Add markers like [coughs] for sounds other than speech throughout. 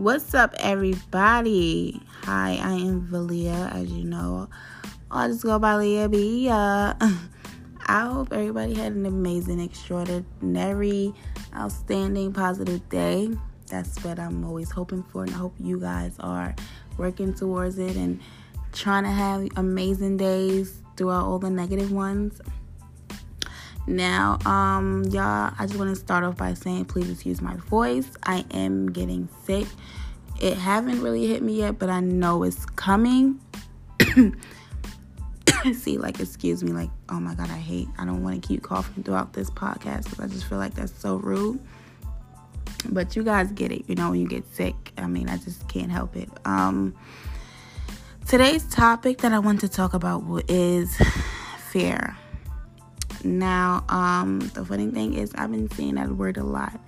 What's up, everybody? Hi, I am Valia. As you know, I'll just go by Leah B. Uh, [laughs] I hope everybody had an amazing, extraordinary, outstanding, positive day. That's what I'm always hoping for, and I hope you guys are working towards it and trying to have amazing days throughout all the negative ones. Now, um, y'all, I just want to start off by saying please excuse my voice. I am getting sick. It haven't really hit me yet, but I know it's coming. [coughs] See, like, excuse me, like, oh my god, I hate. I don't want to keep coughing throughout this podcast because I just feel like that's so rude. But you guys get it, you know, when you get sick. I mean, I just can't help it. Um, today's topic that I want to talk about is [sighs] fear. Now, um, the funny thing is, I've been seeing that word a lot.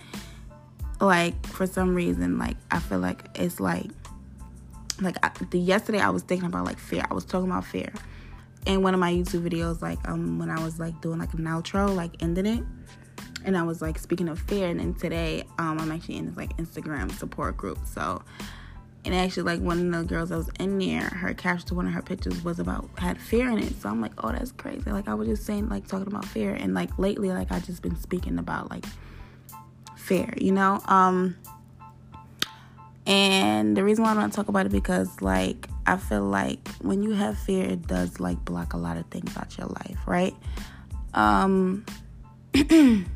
Like for some reason, like I feel like it's like, like I, the yesterday I was thinking about like fear. I was talking about fear in one of my YouTube videos, like um when I was like doing like an outro, like ending it, and I was like speaking of fear. And then today, um, I'm actually in this like Instagram support group, so and actually like one of the girls that was in there her caption to one of her pictures was about had fear in it. So i'm like oh that's crazy. Like i was just saying like talking about fear. And like lately like i just been speaking about like fear you know? Um and the reason why i don't talk about it because like i feel like when you have fear it does like block a lot of things out your life right? Um [clears throat]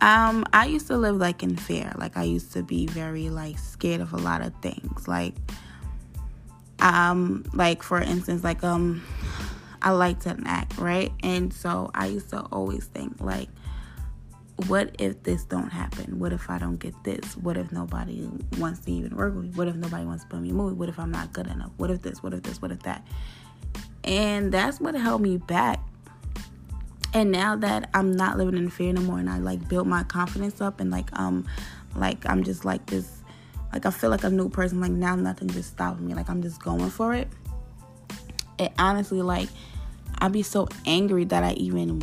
Um, I used to live like in fear. Like I used to be very like scared of a lot of things. Like um like for instance like um I like to act, right? And so I used to always think like what if this don't happen? What if I don't get this? What if nobody wants to even work with me? What if nobody wants to put me a movie? What if I'm not good enough? What if this? What if this? What if that? And that's what held me back and now that i'm not living in fear anymore and i like built my confidence up and like um like i'm just like this like i feel like a new person like now nothing just stopping me like i'm just going for it it honestly like i'd be so angry that i even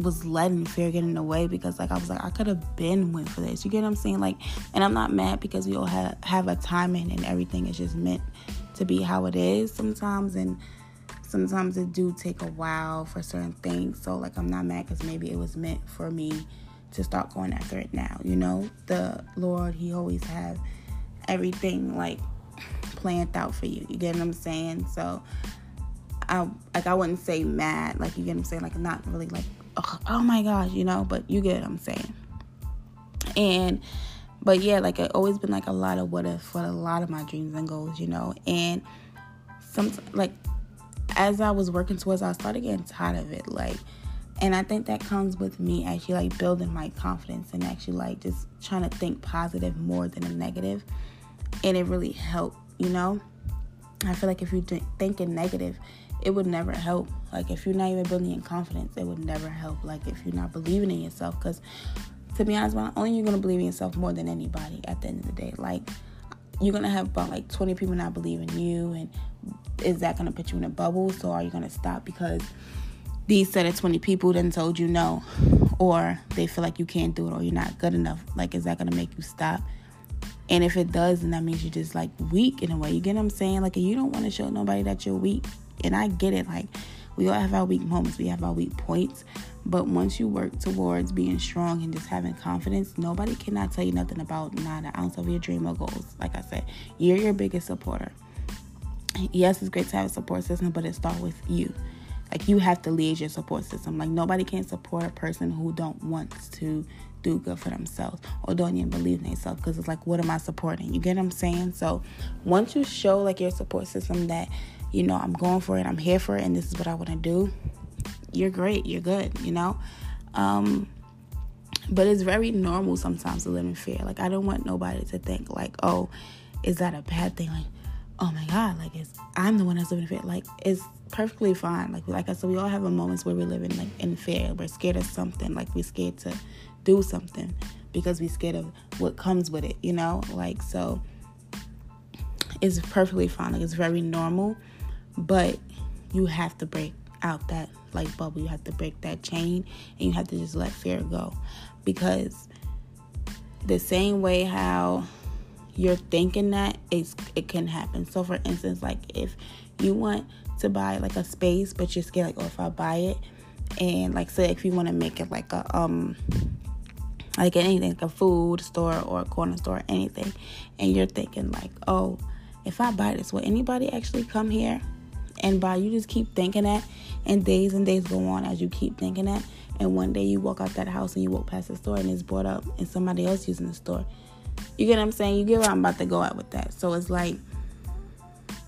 was letting fear get in the way because like I was like I could have been went for this. You get what I'm saying? Like and I'm not mad because we all have have a timing and everything is just meant to be how it is sometimes and sometimes it do take a while for certain things. So like I'm not mad because maybe it was meant for me to start going after it now. You know, the Lord He always have everything like planned out for you. You get what I'm saying? So I like I wouldn't say mad, like you get what I'm saying, like not really like oh, oh my gosh, you know, but you get what I'm saying. And but yeah, like it always been like a lot of what if for a lot of my dreams and goals, you know, and some like as I was working towards, I started getting tired of it. Like, and I think that comes with me actually like building my confidence and actually like just trying to think positive more than a negative. And it really helped, you know. I feel like if you're thinking negative, it would never help. Like if you're not even building your confidence, it would never help. Like if you're not believing in yourself, because to be honest, only you're gonna believe in yourself more than anybody at the end of the day. Like you're gonna have about like 20 people not believe in you and is that gonna put you in a bubble? So are you gonna stop because these set of 20 people then told you no or they feel like you can't do it or you're not good enough? Like is that gonna make you stop? And if it does then that means you're just like weak in a way. You get what i'm saying? Like you don't want to show nobody that you're weak. And i get it. Like we all have our weak moments we have our weak points but once you work towards being strong and just having confidence, nobody cannot tell you nothing about not an ounce of your dream or goals. Like I said, you're your biggest supporter. Yes, it's great to have a support system, but it starts with you. Like you have to lead your support system. Like nobody can support a person who don't want to do good for themselves or don't even believe in themselves because it's like what am I supporting? You get what I'm saying? So once you show like your support system that you know I'm going for it, I'm here for it, and this is what I want to do, you're great, you're good, you know? Um, but it's very normal sometimes to live in fear. Like, I don't want nobody to think, like, oh, is that a bad thing? Like, oh my God, like, it's, I'm the one that's living in fear. Like, it's perfectly fine. Like, like I said, we all have moments where we're living, like, in fear. We're scared of something. Like, we're scared to do something because we're scared of what comes with it, you know? Like, so it's perfectly fine. Like, it's very normal, but you have to break out that like bubble. You have to break that chain and you have to just let fear go because the same way how you're thinking that it's it can happen. So for instance, like if you want to buy like a space, but you're scared like, oh, if I buy it, and like say if you want to make it like a um like anything like a food store or a corner store, anything, and you're thinking like, oh, if I buy this, will anybody actually come here and buy? You just keep thinking that, and days and days go on as you keep thinking that, and one day you walk out that house and you walk past the store and it's bought up and somebody else using the store. You get what I'm saying? You get where I'm about to go at with that. So it's like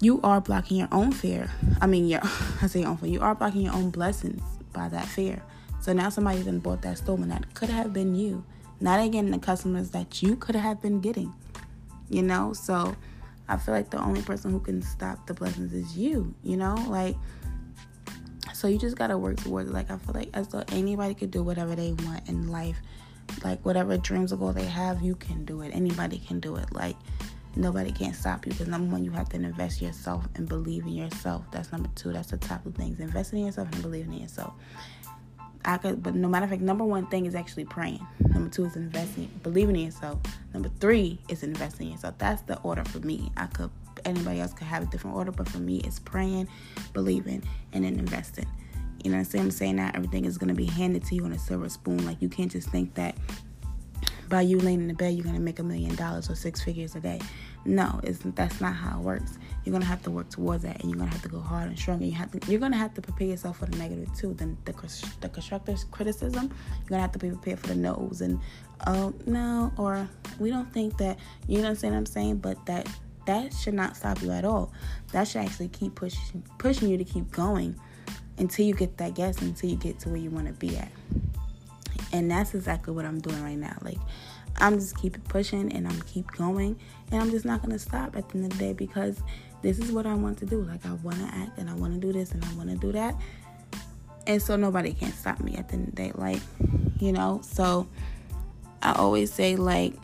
you are blocking your own fear. I mean, your [laughs] I say your own fear. You are blocking your own blessings by that fear. So now somebody then bought that store and that could have been you. Not again the customers that you could have been getting. You know? So I feel like the only person who can stop the blessings is you, you know? Like so you just gotta work towards it. Like I feel like as though anybody could do whatever they want in life. Like whatever dreams or goal they have, you can do it. Anybody can do it. Like nobody can stop you because number one, you have to invest yourself and believe in yourself. That's number two. That's the top of things. Investing in yourself and believing in yourself. I could, but no matter of fact, number one thing is actually praying. Number two is investing, believing in yourself. Number three is investing in yourself. That's the order for me. I could, anybody else could have a different order, but for me, it's praying, believing, and then investing. You know what I'm saying? I'm saying that everything is going to be handed to you on a silver spoon. Like you can't just think that by you laying in the bed, you're going to make a million dollars or six figures a day. No, it's, that's not how it works. You're to have to work towards that and you're to have to go hard and strong. And you have to, you're to have to prepare yourself for the negative too. Then the, the constructive criticism, you're to have to be prepared for the no's and, oh, no, or we don't think that, you understand what I'm saying? But that, that should not stop you at all. That should actually keep pushing, pushing you to keep going until you get that guess, until you get to where you want to be at. And that's exactly what I'm doing right now. Like, I'm just keep pushing and I'm keep going and I'm just not gonna stop at the end of the day because this is what I want to do. Like I wanna act and I wanna do this and I wanna do that. And so nobody can stop me at the end of the day. Like, you know, so I always say like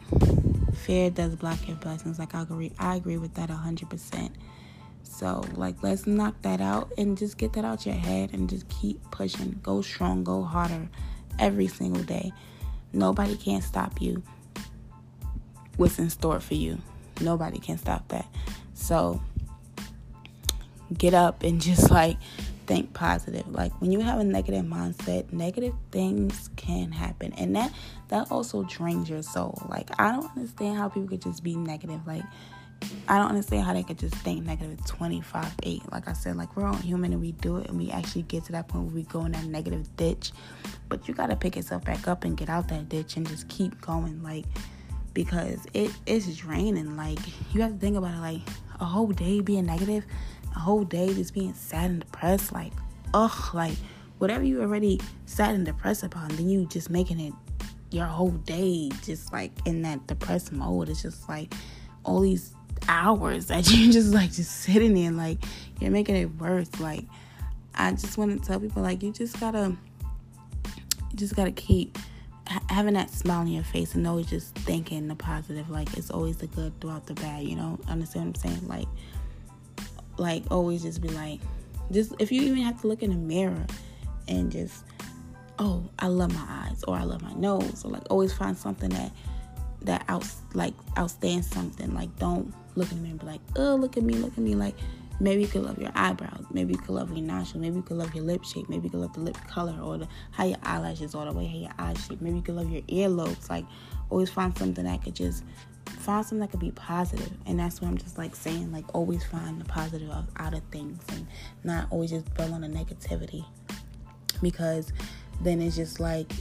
fear does block your blessings. Like I agree I agree with that hundred percent. So like let's knock that out and just get that out your head and just keep pushing. Go strong, go harder every single day. Nobody can stop you what's in store for you. Nobody can stop that. So get up and [laughs] just like think positive. Like when you have a negative mindset, negative things can happen. And that that also drains your soul. Like I don't understand how people could just be negative. Like I don't understand how they could just think negative 25 8. Like I said, like we're all human and we do it and we actually get to that point where we go in that negative ditch. But you gotta pick yourself back up and get out that ditch and just keep going. Like because it is draining. Like you have to think about it like a whole day being negative, a whole day just being sad and depressed, like ugh, like whatever you already sad and depressed about, then you just making it your whole day just like in that depressed mode. It's just like all these hours that [laughs] you just like just sitting in, like you're making it worse. Like I just want to tell people like you just gotta you just gotta keep having that smile on your face and always just thinking the positive like it's always the good throughout the bad you know? Understand what i'm saying? Like like always just be like just if you even have to look in the mirror and just oh i love my eyes or i love my nose or like always find something that that out like outstands something. Like don't look in the mirror and be like oh look at me look at me like Maybe you could love your eyebrows. Maybe you could love your nostrils. Maybe you could love your lip shape. Maybe you could love the lip color or the how your eyelashes or the way how your eyes shape. Maybe you could love your earlobes. Like always find something that could just find something that could be positive. And that's what I'm just like saying. Like always find the positive out of things and not always just dwell on the negativity. Because then it's just like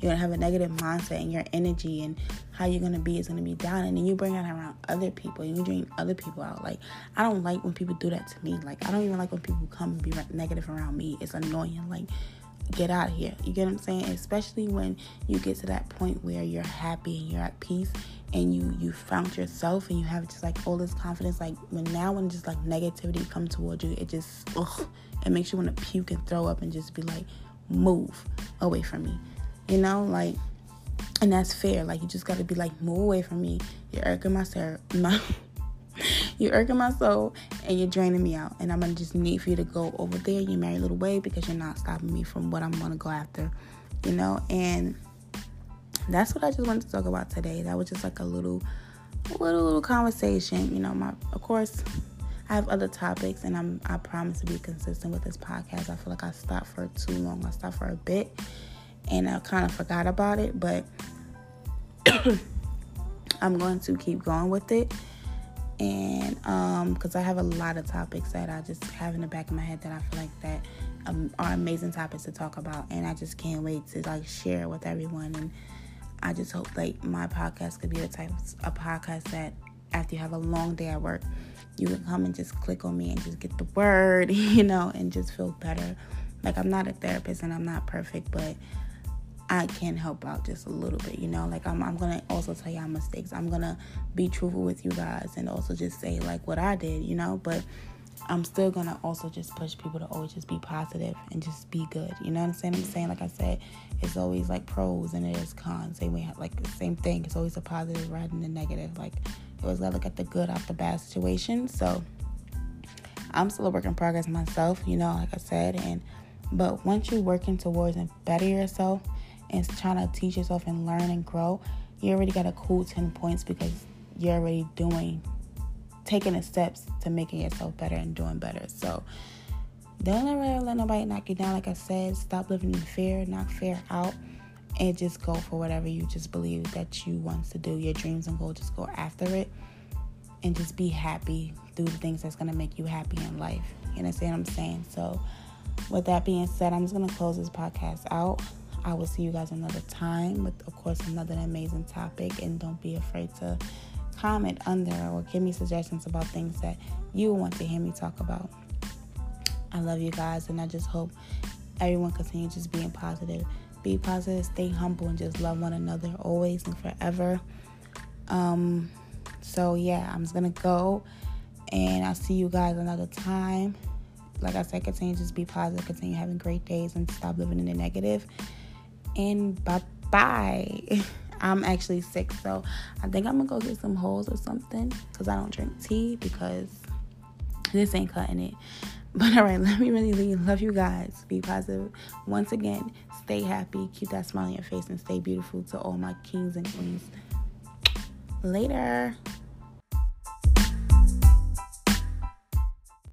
you're gonna have a negative mindset and your energy and how you're gonna be is gonna be down. And then you bring that around other people and you drain other people out. Like i don't like when people do that to me. Like i don't even like when people come and be negative around me. It's annoying. Like get out of here. You get what i'm saying? Especially when you get to that point where you're happy and you're at peace and you you found yourself and you have just like all this confidence. Like when now when just like negativity come towards you it just ugh, it makes you want to puke and throw up and just be like move away from me you know, like, and that's fair. Like, you just got to be like, move away from me. You're irking my soul. [laughs] My, you're irking my soul, and you're draining me out. And I'm gonna just need for you to go over there your merry little way because you're not stopping me from what I'm gonna go after. You know, and that's what I just wanted to talk about today. That was just like a little, little, little conversation. You know, my of course, I have other topics, and I'm I promise to be consistent with this podcast. I feel like I stopped for too long. I stopped for a bit, and I kind of forgot about it, but [coughs] I'm going to keep going with it. And um, because I have a lot of topics that I just have in the back of my head that I feel like that um, are amazing topics to talk about, and I just can't wait to like share with everyone. And I just hope like my podcast could be the type of a podcast that after you have a long day at work, you can come and just click on me and just get the word, [laughs] you know, and just feel better. Like I'm not a therapist and I'm not perfect, but I can help out just a little bit, you know. Like I'm, I'm gonna also tell y'all mistakes. I'm gonna be truthful with you guys and also just say like what I did, you know. But I'm still gonna also just push people to always just be positive and just be good. You know what I'm saying? I'm saying, like I said, it's always like pros and it is cons. Same way, like the same thing. It's always a positive rather than the negative. Like it always gotta look at the good out the bad situation. So I'm still a work in progress myself. You know, like I said, and but once you're working towards and better yourself and trying to teach yourself and learn and grow, you already got a cool 10 points because you're already doing taking the steps to making yourself better and doing better. So don't ever let nobody knock you down. Like I said, stop living in fear, knock fear out, and just go for whatever you just believe that you want to do. Your dreams and goals, just go after it, and just be happy. Do the things that's gonna make you happy in life. You understand what I'm saying? So, with that being said, I'm just gonna close this podcast out. I will see you guys another time with, of course, another amazing topic. And don't be afraid to comment under or give me suggestions about things that you want to hear me talk about. I love you guys, and I just hope everyone continues just being positive. Be positive, stay humble, and just love one another always and forever. Um, so yeah, I'm just gonna go, and I'll see you guys another time. Like I said, continue just be positive, continue having great days, and stop living in the negative. And bye bye. [laughs] I'm actually sick, so I think I'm gonna go get some Halls or something because I don't drink tea because this ain't cutting it. [laughs] But all right, [laughs] let me really leave. Love you guys. Be positive. Once again, stay happy. Keep that smile on your face and stay beautiful to all my kings and queens. Later.